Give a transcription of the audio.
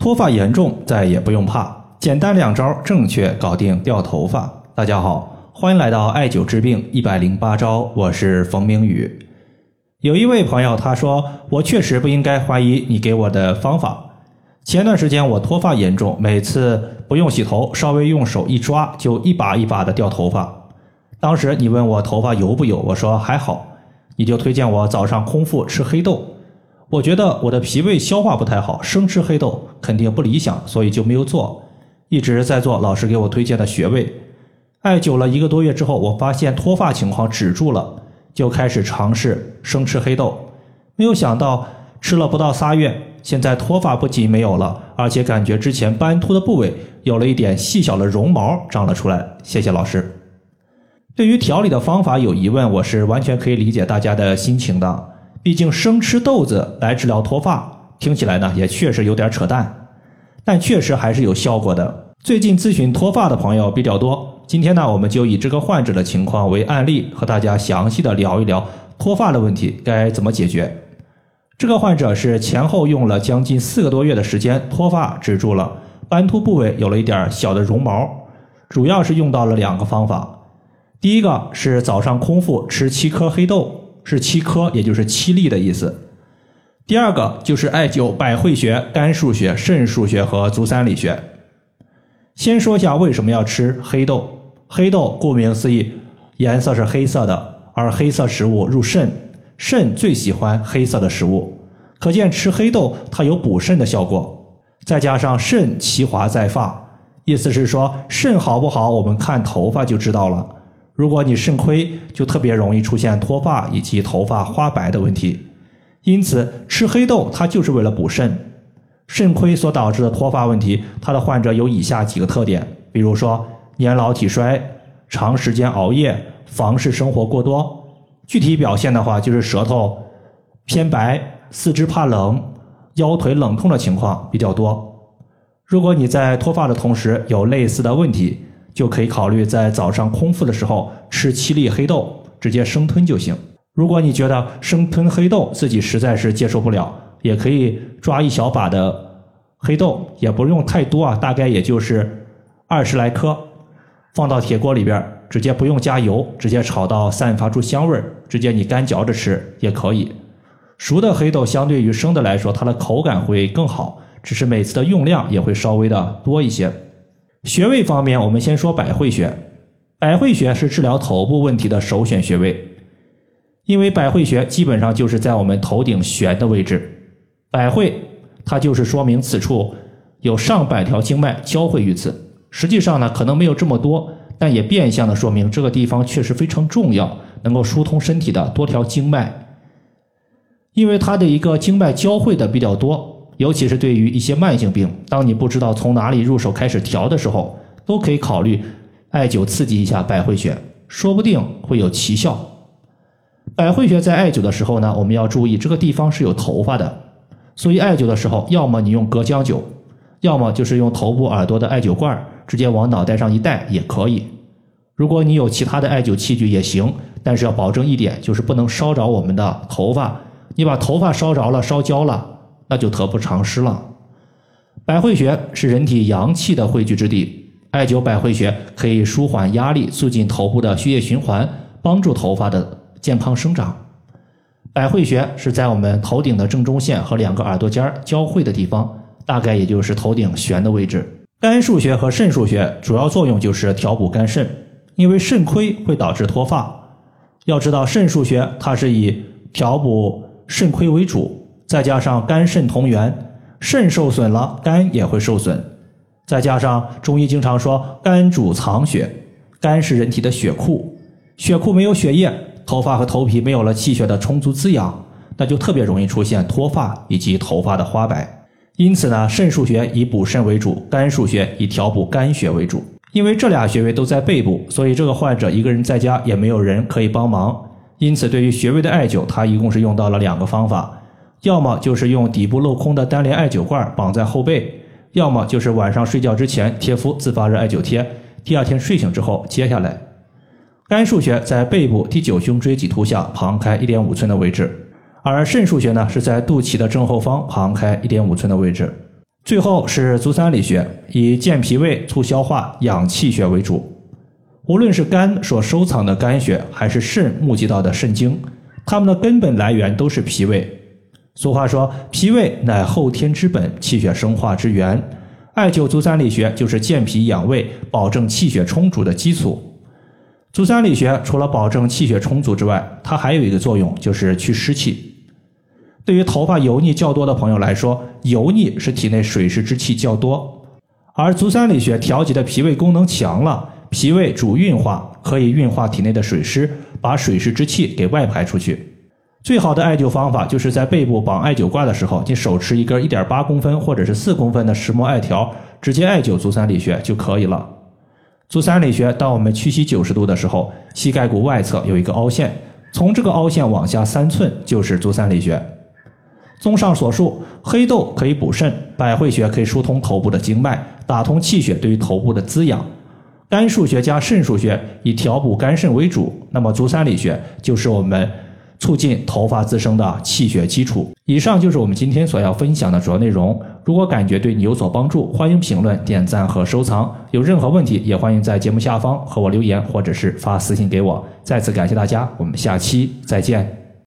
脱发严重再也不用怕，简单两招正确搞定掉头发。大家好，欢迎来到艾灸治病一百零八招，我是冯明宇。有一位朋友他说，我确实不应该怀疑你给我的方法。前段时间我脱发严重，每次不用洗头，稍微用手一抓就一把一把的掉头发。当时你问我头发油不油，我说还好。你就推荐我早上空腹吃黑豆。我觉得我的脾胃消化不太好，生吃黑豆肯定不理想，所以就没有做。一直在做老师给我推荐的穴位。艾灸了一个多月之后，我发现脱发情况止住了，就开始尝试生吃黑豆。没有想到吃了不到仨月。现在脱发不仅没有了，而且感觉之前斑秃的部位有了一点细小的绒毛长了出来。谢谢老师。对于调理的方法有疑问，我是完全可以理解大家的心情的。毕竟生吃豆子来治疗脱发，听起来呢也确实有点扯淡，但确实还是有效果的。最近咨询脱发的朋友比较多，今天呢我们就以这个患者的情况为案例，和大家详细的聊一聊脱发的问题该怎么解决。这个患者是前后用了将近四个多月的时间，脱发止住了，斑秃部位有了一点小的绒毛，主要是用到了两个方法。第一个是早上空腹吃七颗黑豆，是七颗，也就是七粒的意思。第二个就是艾灸百会穴、肝腧穴、肾腧穴和足三里穴。先说一下为什么要吃黑豆。黑豆顾名思义，颜色是黑色的，而黑色食物入肾。肾最喜欢黑色的食物，可见吃黑豆它有补肾的效果。再加上肾其华在发，意思是说肾好不好，我们看头发就知道了。如果你肾亏，就特别容易出现脱发以及头发花白的问题。因此吃黑豆它就是为了补肾。肾亏所导致的脱发问题，它的患者有以下几个特点，比如说年老体衰、长时间熬夜、房事生活过多。具体表现的话，就是舌头偏白、四肢怕冷、腰腿冷痛的情况比较多。如果你在脱发的同时有类似的问题，就可以考虑在早上空腹的时候吃七粒黑豆，直接生吞就行。如果你觉得生吞黑豆自己实在是接受不了，也可以抓一小把的黑豆，也不用太多啊，大概也就是二十来颗，放到铁锅里边。直接不用加油，直接炒到散发出香味儿，直接你干嚼着吃也可以。熟的黑豆相对于生的来说，它的口感会更好，只是每次的用量也会稍微的多一些。穴位方面，我们先说百会穴。百会穴是治疗头部问题的首选穴位，因为百会穴基本上就是在我们头顶悬的位置。百会，它就是说明此处有上百条经脉交汇于此。实际上呢，可能没有这么多。但也变相的说明这个地方确实非常重要，能够疏通身体的多条经脉。因为它的一个经脉交汇的比较多，尤其是对于一些慢性病，当你不知道从哪里入手开始调的时候，都可以考虑艾灸刺激一下百会穴，说不定会有奇效。百会穴在艾灸的时候呢，我们要注意这个地方是有头发的，所以艾灸的时候，要么你用隔姜灸，要么就是用头部耳朵的艾灸罐。直接往脑袋上一戴也可以。如果你有其他的艾灸器具也行，但是要保证一点，就是不能烧着我们的头发。你把头发烧着了、烧焦了，那就得不偿失了。百会穴是人体阳气的汇聚之地，艾灸百会穴可以舒缓压力，促进头部的血液循环，帮助头发的健康生长。百会穴是在我们头顶的正中线和两个耳朵尖交汇的地方，大概也就是头顶悬的位置。肝腧穴和肾腧穴主要作用就是调补肝肾，因为肾亏会导致脱发。要知道肾腧穴它是以调补肾亏为主，再加上肝肾同源，肾受损了，肝也会受损。再加上中医经常说肝主藏血，肝是人体的血库，血库没有血液，头发和头皮没有了气血的充足滋养，那就特别容易出现脱发以及头发的花白。因此呢，肾腧穴以补肾为主，肝腧穴以调补肝血为主。因为这俩穴位都在背部，所以这个患者一个人在家也没有人可以帮忙。因此，对于穴位的艾灸，他一共是用到了两个方法：要么就是用底部镂空的单联艾灸罐绑在后背，要么就是晚上睡觉之前贴敷自发热艾灸贴，第二天睡醒之后揭下来。肝腧穴在背部第九胸椎棘突下旁开一点五寸的位置。而肾腧穴呢，是在肚脐的正后方旁开一点五寸的位置。最后是足三里穴，以健脾胃、促消化、养气血为主。无论是肝所收藏的肝血，还是肾募集到的肾精，它们的根本来源都是脾胃。俗话说：“脾胃乃后天之本，气血生化之源。”艾灸足三里穴就是健脾养胃、保证气血充足的基础。足三里穴除了保证气血充足之外，它还有一个作用，就是去湿气。对于头发油腻较多的朋友来说，油腻是体内水湿之气较多，而足三里穴调节的脾胃功能强了，脾胃主运化，可以运化体内的水湿，把水湿之气给外排出去。最好的艾灸方法就是在背部绑艾灸挂的时候，你手持一根一点八公分或者是四公分的石墨艾条，直接艾灸足三里穴就可以了。足三里穴，当我们屈膝九十度的时候，膝盖骨外侧有一个凹陷，从这个凹陷往下三寸就是足三里穴。综上所述，黑豆可以补肾，百会穴可以疏通头部的经脉，打通气血，对于头部的滋养。肝腧穴加肾腧穴以调补肝肾为主，那么足三里穴就是我们促进头发自身的气血基础。以上就是我们今天所要分享的主要内容。如果感觉对你有所帮助，欢迎评论、点赞和收藏。有任何问题，也欢迎在节目下方和我留言，或者是发私信给我。再次感谢大家，我们下期再见。